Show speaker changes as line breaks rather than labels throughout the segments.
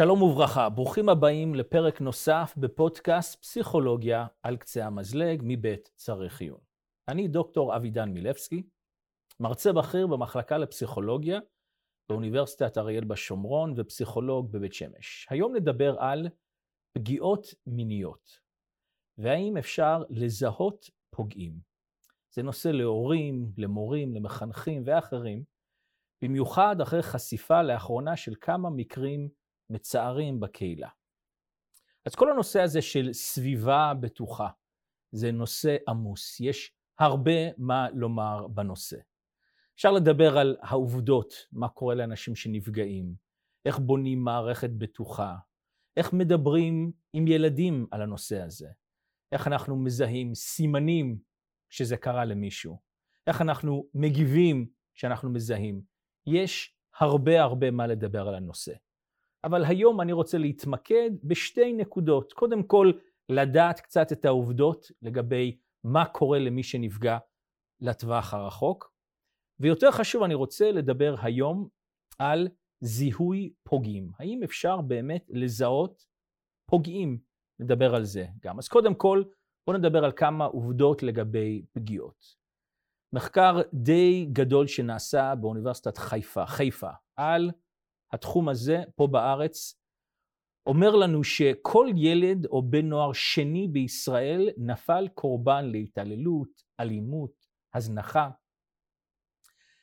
שלום וברכה, ברוכים הבאים לפרק נוסף בפודקאסט פסיכולוגיה על קצה המזלג מבית צריך עיון. אני דוקטור אבידן מילבסקי, מרצה בכיר במחלקה לפסיכולוגיה באוניברסיטת אריאל בשומרון ופסיכולוג בבית שמש. היום נדבר על פגיעות מיניות, והאם אפשר לזהות פוגעים. זה נושא להורים, למורים, למחנכים ואחרים, במיוחד אחרי חשיפה לאחרונה של כמה מקרים מצערים בקהילה. אז כל הנושא הזה של סביבה בטוחה זה נושא עמוס, יש הרבה מה לומר בנושא. אפשר לדבר על העובדות, מה קורה לאנשים שנפגעים, איך בונים מערכת בטוחה, איך מדברים עם ילדים על הנושא הזה, איך אנחנו מזהים סימנים שזה קרה למישהו, איך אנחנו מגיבים כשאנחנו מזהים. יש הרבה הרבה מה לדבר על הנושא. אבל היום אני רוצה להתמקד בשתי נקודות. קודם כל, לדעת קצת את העובדות לגבי מה קורה למי שנפגע לטווח הרחוק. ויותר חשוב, אני רוצה לדבר היום על זיהוי פוגעים. האם אפשר באמת לזהות פוגעים? נדבר על זה גם. אז קודם כל, בואו נדבר על כמה עובדות לגבי פגיעות. מחקר די גדול שנעשה באוניברסיטת חיפה, חיפה, על התחום הזה פה בארץ אומר לנו שכל ילד או בן נוער שני בישראל נפל קורבן להתעללות, אלימות, הזנחה.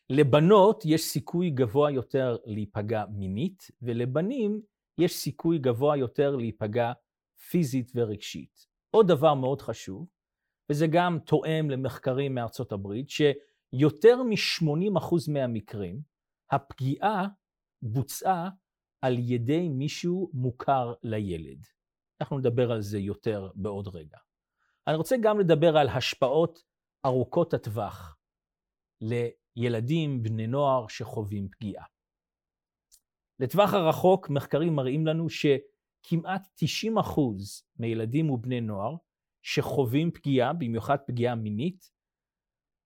לבנות יש סיכוי גבוה יותר להיפגע מינית, ולבנים יש סיכוי גבוה יותר להיפגע פיזית ורגשית. עוד דבר מאוד חשוב, וזה גם תואם למחקרים מארצות הברית, שיותר מ-80% מהמקרים, הפגיעה בוצעה על ידי מישהו מוכר לילד. אנחנו נדבר על זה יותר בעוד רגע. אני רוצה גם לדבר על השפעות ארוכות הטווח לילדים, בני נוער שחווים פגיעה. לטווח הרחוק, מחקרים מראים לנו שכמעט 90% מילדים ובני נוער שחווים פגיעה, במיוחד פגיעה מינית,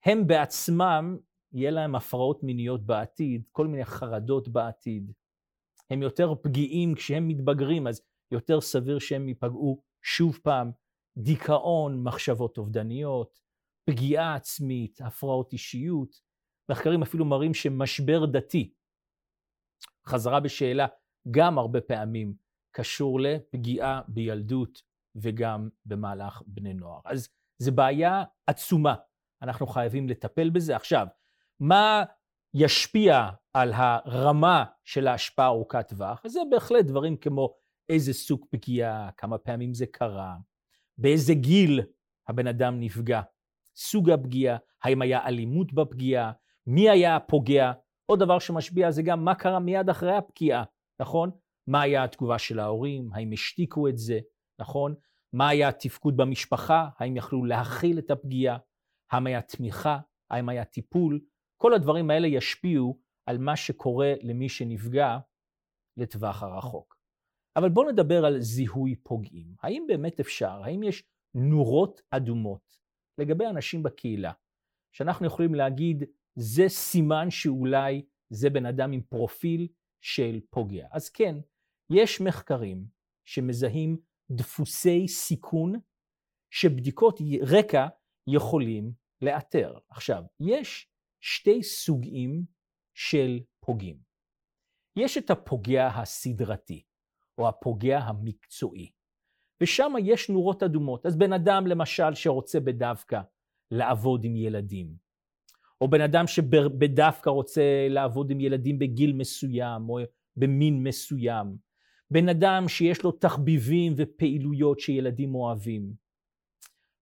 הם בעצמם יהיה להם הפרעות מיניות בעתיד, כל מיני חרדות בעתיד. הם יותר פגיעים כשהם מתבגרים, אז יותר סביר שהם ייפגעו שוב פעם. דיכאון, מחשבות אובדניות, פגיעה עצמית, הפרעות אישיות. מחקרים אפילו מראים שמשבר דתי, חזרה בשאלה, גם הרבה פעמים קשור לפגיעה בילדות וגם במהלך בני נוער. אז זו בעיה עצומה, אנחנו חייבים לטפל בזה. עכשיו, מה ישפיע על הרמה של ההשפעה ארוכת טווח, אז זה בהחלט דברים כמו איזה סוג פגיעה, כמה פעמים זה קרה, באיזה גיל הבן אדם נפגע, סוג הפגיעה, האם היה אלימות בפגיעה, מי היה הפוגע. עוד דבר שמשפיע זה גם מה קרה מיד אחרי הפגיעה, נכון? מה היה התגובה של ההורים, האם השתיקו את זה, נכון? מה היה התפקוד במשפחה, האם יכלו להכיל את הפגיעה, האם היה תמיכה, האם היה טיפול, כל הדברים האלה ישפיעו על מה שקורה למי שנפגע לטווח הרחוק. אבל בואו נדבר על זיהוי פוגעים. האם באמת אפשר, האם יש נורות אדומות לגבי אנשים בקהילה, שאנחנו יכולים להגיד, זה סימן שאולי זה בן אדם עם פרופיל של פוגע. אז כן, יש מחקרים שמזהים דפוסי סיכון שבדיקות רקע יכולים לאתר. עכשיו, יש שתי סוגים של פוגעים. יש את הפוגע הסדרתי, או הפוגע המקצועי, ושם יש נורות אדומות. אז בן אדם למשל שרוצה בדווקא לעבוד עם ילדים, או בן אדם שבדווקא רוצה לעבוד עם ילדים בגיל מסוים, או במין מסוים, בן אדם שיש לו תחביבים ופעילויות שילדים אוהבים,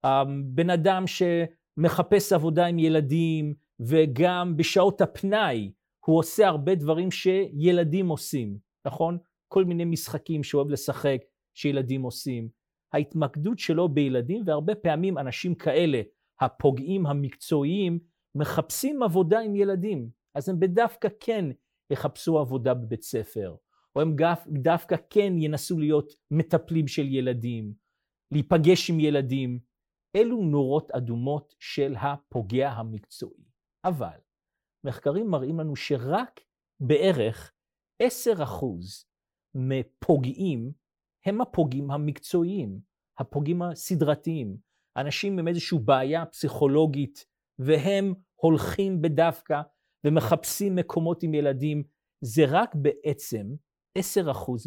אמ, בן אדם שמחפש עבודה עם ילדים וגם בשעות הפנאי הוא עושה הרבה דברים שילדים עושים, נכון? כל מיני משחקים שהוא אוהב לשחק, שילדים עושים. ההתמקדות שלו בילדים, והרבה פעמים אנשים כאלה, הפוגעים המקצועיים, מחפשים עבודה עם ילדים. אז הם בדווקא כן יחפשו עבודה בבית ספר, או הם דווקא כן ינסו להיות מטפלים של ילדים, להיפגש עם ילדים. אלו נורות אדומות של הפוגע המקצועי. אבל מחקרים מראים לנו שרק בערך 10% מפוגעים הם הפוגעים המקצועיים, הפוגעים הסדרתיים, אנשים עם איזושהי בעיה פסיכולוגית, והם הולכים בדווקא ומחפשים מקומות עם ילדים, זה רק בעצם 10%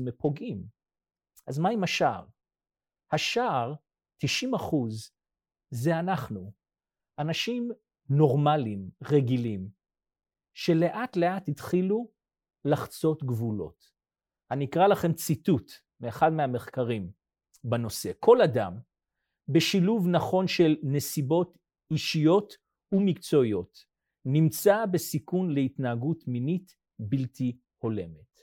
מפוגעים. אז מה עם השאר? השאר, 90 זה אנחנו. אנשים נורמליים, רגילים, שלאט לאט התחילו לחצות גבולות. אני אקרא לכם ציטוט מאחד מהמחקרים בנושא. כל אדם, בשילוב נכון של נסיבות אישיות ומקצועיות, נמצא בסיכון להתנהגות מינית בלתי הולמת.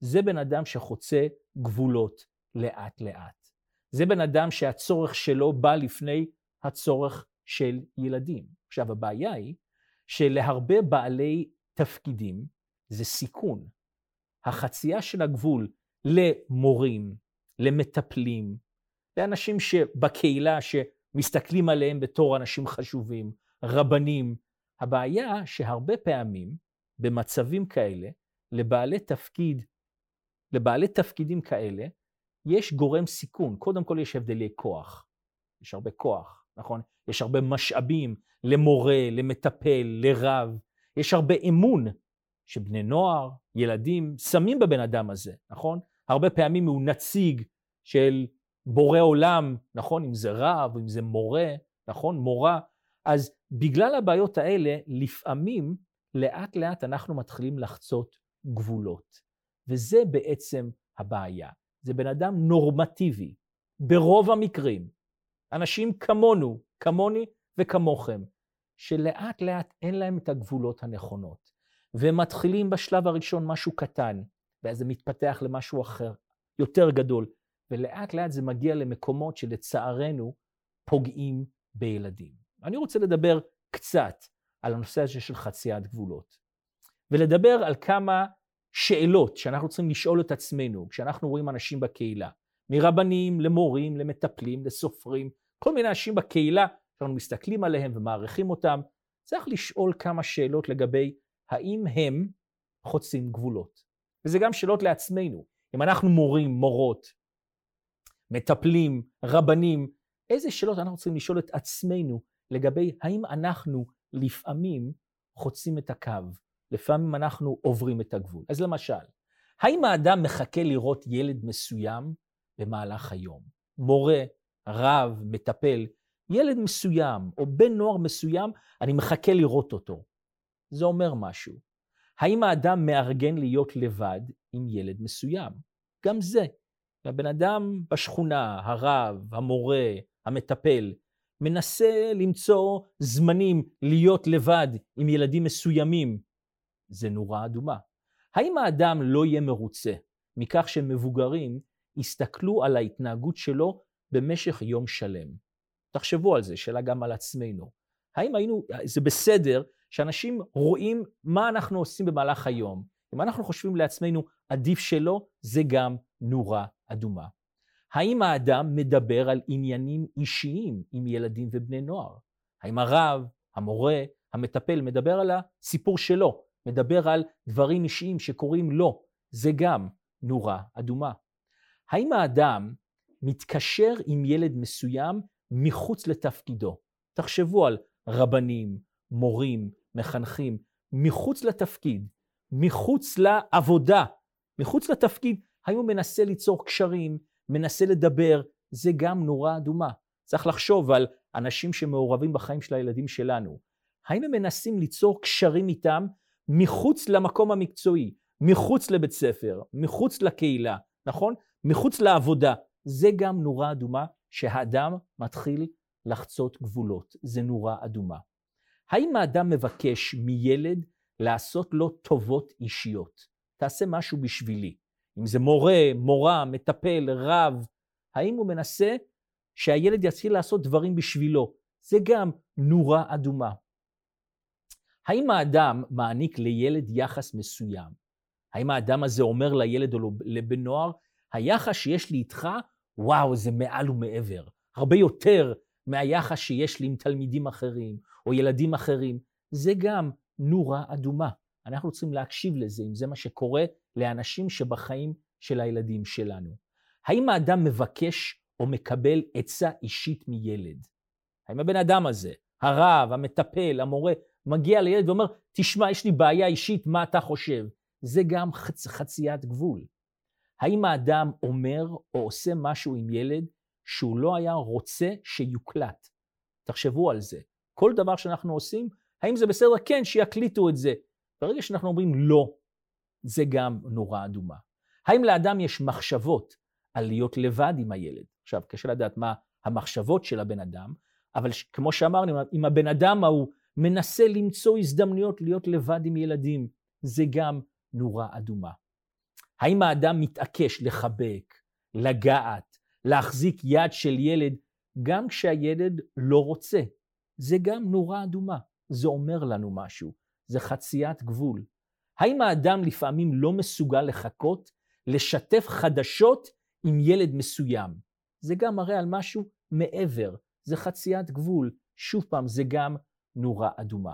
זה בן אדם שחוצה גבולות לאט לאט. זה בן אדם שהצורך שלו בא לפני הצורך של ילדים. עכשיו הבעיה היא שלהרבה בעלי תפקידים זה סיכון. החצייה של הגבול למורים, למטפלים, לאנשים שבקהילה שמסתכלים עליהם בתור אנשים חשובים, רבנים. הבעיה שהרבה פעמים במצבים כאלה, לבעלי תפקיד, לבעלי תפקידים כאלה, יש גורם סיכון. קודם כל יש הבדלי כוח. יש הרבה כוח, נכון? יש הרבה משאבים למורה, למטפל, לרב. יש הרבה אמון שבני נוער, ילדים, שמים בבן אדם הזה, נכון? הרבה פעמים הוא נציג של בורא עולם, נכון? אם זה רב, אם זה מורה, נכון? מורה. אז בגלל הבעיות האלה, לפעמים, לאט לאט אנחנו מתחילים לחצות גבולות. וזה בעצם הבעיה. זה בן אדם נורמטיבי, ברוב המקרים. אנשים כמונו, כמוני וכמוכם, שלאט לאט אין להם את הגבולות הנכונות. והם מתחילים בשלב הראשון משהו קטן, ואז זה מתפתח למשהו אחר, יותר גדול, ולאט לאט זה מגיע למקומות שלצערנו פוגעים בילדים. אני רוצה לדבר קצת על הנושא הזה של חציית גבולות, ולדבר על כמה שאלות שאנחנו צריכים לשאול את עצמנו כשאנחנו רואים אנשים בקהילה, מרבנים למורים, למטפלים, לסופרים, כל מיני אנשים בקהילה שאנחנו מסתכלים עליהם ומעריכים אותם, צריך לשאול כמה שאלות לגבי האם הם חוצים גבולות. וזה גם שאלות לעצמנו. אם אנחנו מורים, מורות, מטפלים, רבנים, איזה שאלות אנחנו צריכים לשאול את עצמנו לגבי האם אנחנו לפעמים חוצים את הקו, לפעמים אנחנו עוברים את הגבול. אז למשל, האם האדם מחכה לראות ילד מסוים במהלך היום? מורה, רב, מטפל, ילד מסוים או בן נוער מסוים, אני מחכה לראות אותו. זה אומר משהו. האם האדם מארגן להיות לבד עם ילד מסוים? גם זה. הבן אדם בשכונה, הרב, המורה, המטפל, מנסה למצוא זמנים להיות לבד עם ילדים מסוימים. זה נורה אדומה. האם האדם לא יהיה מרוצה מכך שמבוגרים יסתכלו על ההתנהגות שלו במשך יום שלם? תחשבו על זה, שאלה גם על עצמנו. האם היינו, זה בסדר שאנשים רואים מה אנחנו עושים במהלך היום. אם אנחנו חושבים לעצמנו, עדיף שלא, זה גם נורה אדומה. האם האדם מדבר על עניינים אישיים עם ילדים ובני נוער? האם הרב, המורה, המטפל מדבר על הסיפור שלו, מדבר על דברים אישיים שקורים לו? זה גם נורה אדומה. האם האדם מתקשר עם ילד מסוים מחוץ לתפקידו? תחשבו על רבנים, מורים, מחנכים, מחוץ לתפקיד, מחוץ לעבודה, מחוץ לתפקיד, האם הוא מנסה ליצור קשרים, מנסה לדבר, זה גם נורה אדומה. צריך לחשוב על אנשים שמעורבים בחיים של הילדים שלנו. האם הם מנסים ליצור קשרים איתם מחוץ למקום המקצועי, מחוץ לבית ספר, מחוץ לקהילה, נכון? מחוץ לעבודה. זה גם נורה אדומה שהאדם מתחיל לחצות גבולות. זה נורה אדומה. האם האדם מבקש מילד לעשות לו טובות אישיות? תעשה משהו בשבילי. אם זה מורה, מורה, מטפל, רב, האם הוא מנסה שהילד יתחיל לעשות דברים בשבילו? זה גם נורה אדומה. האם האדם מעניק לילד יחס מסוים? האם האדם הזה אומר לילד או לבן נוער, היחס שיש לי איתך, וואו, זה מעל ומעבר. הרבה יותר מהיחס שיש לי עם תלמידים אחרים, או ילדים אחרים, זה גם נורה אדומה. אנחנו צריכים להקשיב לזה, אם זה מה שקורה לאנשים שבחיים של הילדים שלנו? האם האדם מבקש או מקבל עצה אישית מילד? האם הבן אדם הזה, הרב, המטפל, המורה, מגיע לילד ואומר, תשמע, יש לי בעיה אישית, מה אתה חושב? זה גם חצ... חציית גבול. האם האדם אומר או עושה משהו עם ילד שהוא לא היה רוצה שיוקלט? תחשבו על זה. כל דבר שאנחנו עושים, האם זה בסדר? כן, שיקליטו את זה. ברגע שאנחנו אומרים לא, זה גם נורה אדומה. האם לאדם יש מחשבות על להיות לבד עם הילד? עכשיו, קשה לדעת מה המחשבות של הבן אדם, אבל כמו שאמרנו, אם הבן אדם ההוא מנסה למצוא הזדמנויות להיות לבד עם ילדים, זה גם נורה אדומה. האם האדם מתעקש לחבק, לגעת, להחזיק יד של ילד, גם כשהילד לא רוצה? זה גם נורה אדומה. זה אומר לנו משהו. זה חציית גבול. האם האדם לפעמים לא מסוגל לחכות, לשתף חדשות עם ילד מסוים? זה גם מראה על משהו מעבר, זה חציית גבול. שוב פעם, זה גם נורה אדומה.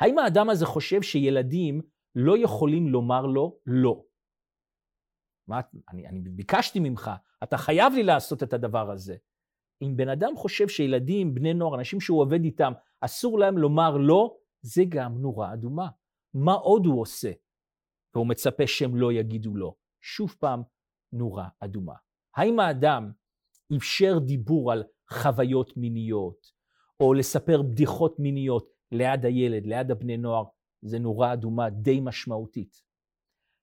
האם האדם הזה חושב שילדים לא יכולים לומר לו לא? מה, אני, אני ביקשתי ממך, אתה חייב לי לעשות את הדבר הזה. אם בן אדם חושב שילדים, בני נוער, אנשים שהוא עובד איתם, אסור להם לומר לא, זה גם נורה אדומה. מה עוד הוא עושה? והוא מצפה שהם לא יגידו לא. שוב פעם, נורה אדומה. האם האדם אפשר דיבור על חוויות מיניות, או לספר בדיחות מיניות ליד הילד, ליד הבני נוער, זה נורה אדומה די משמעותית.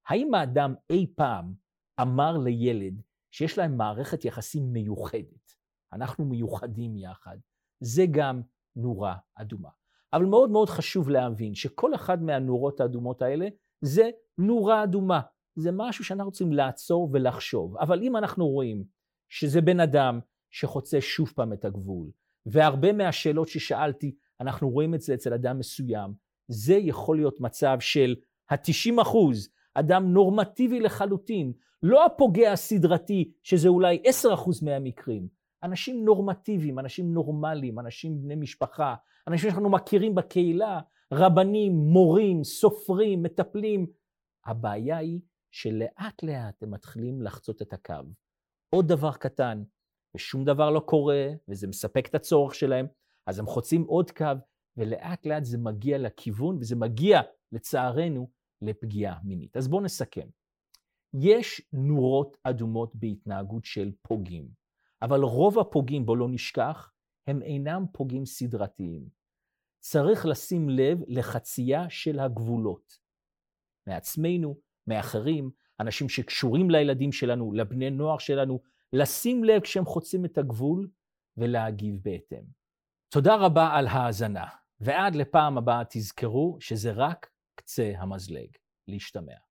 האם האדם אי פעם אמר לילד שיש להם מערכת יחסים מיוחדת, אנחנו מיוחדים יחד, זה גם נורה אדומה. אבל מאוד מאוד חשוב להבין שכל אחד מהנורות האדומות האלה זה נורה אדומה. זה משהו שאנחנו רוצים לעצור ולחשוב. אבל אם אנחנו רואים שזה בן אדם שחוצה שוב פעם את הגבול, והרבה מהשאלות ששאלתי, אנחנו רואים את זה אצל אדם מסוים, זה יכול להיות מצב של ה-90 אחוז, אדם נורמטיבי לחלוטין, לא הפוגע הסדרתי, שזה אולי 10 אחוז מהמקרים, אנשים נורמטיביים, אנשים נורמליים, אנשים בני משפחה, אנשים שאנחנו מכירים בקהילה, רבנים, מורים, סופרים, מטפלים. הבעיה היא שלאט לאט הם מתחילים לחצות את הקו. עוד דבר קטן, ושום דבר לא קורה, וזה מספק את הצורך שלהם, אז הם חוצים עוד קו, ולאט לאט זה מגיע לכיוון, וזה מגיע, לצערנו, לפגיעה מינית. אז בואו נסכם. יש נורות אדומות בהתנהגות של פוגעים, אבל רוב הפוגעים, בואו לא נשכח, הם אינם פוגעים סדרתיים. צריך לשים לב לחצייה של הגבולות. מעצמנו, מאחרים, אנשים שקשורים לילדים שלנו, לבני נוער שלנו, לשים לב כשהם חוצים את הגבול ולהגיב בהתאם. תודה רבה על ההאזנה, ועד לפעם הבאה תזכרו שזה רק קצה המזלג. להשתמע.